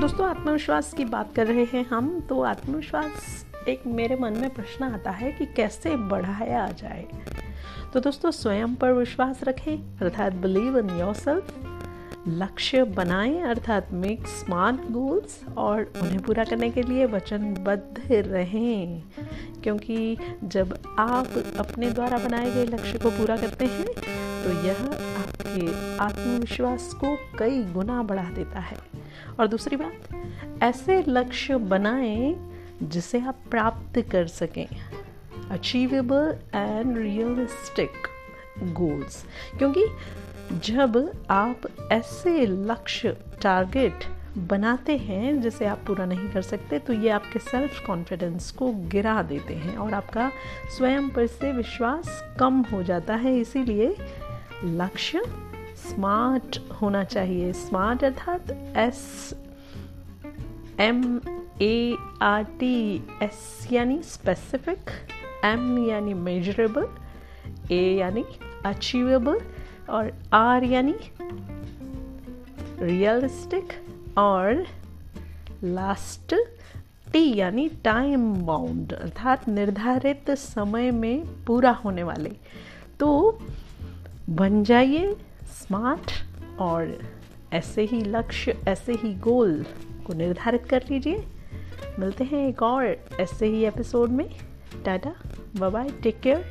दोस्तों, आत्मविश्वास की बात कर रहे हैं हम। तो आत्मविश्वास, एक मेरे मन में प्रश्न आता है कि कैसे बढ़ाया जाए? तो दोस्तों, स्वयं पर विश्वास रखें, अर्थात बिलीव इन योर सेल्फ लक्ष्य बनाएँ, अर्थात मेक स्मार्ट गोल्स और उन्हें पूरा करने के लिए वचनबद्ध रहें। क्योंकि जब आप अपने द्वारा बनाए गए लक्ष्य को पूरा करते हैं तो यह आपके आत्मविश्वास को कई गुना बढ़ा देता है। और दूसरी बात, ऐसे लक्ष्य बनाएँ जिसे आप प्राप्त कर सकें। अचीवेबल एंड रियलिस्टिक गोल्स क्योंकि जब आप ऐसे लक्ष्य टारगेट बनाते हैं जिसे आप पूरा नहीं कर सकते तो ये आपके सेल्फ कॉन्फिडेंस को गिरा देते हैं और आपका स्वयं पर से विश्वास कम हो जाता है। इसीलिए लक्ष्य स्मार्ट होना चाहिए। स्मार्ट अर्थात S M A R T S यानी स्पेसिफिक एम यानी मेजरेबल ए यानी अचीवेबल और आर यानी रियलिस्टिक और लास्ट टी यानी टाइम बाउंड अर्थात निर्धारित समय में पूरा होने वाले। तो बन जाइए स्मार्ट और ऐसे ही लक्ष्य, ऐसे ही गोल को निर्धारित कर लीजिए। मिलते हैं एक और ऐसे ही एपिसोड में। Tata bye bye take care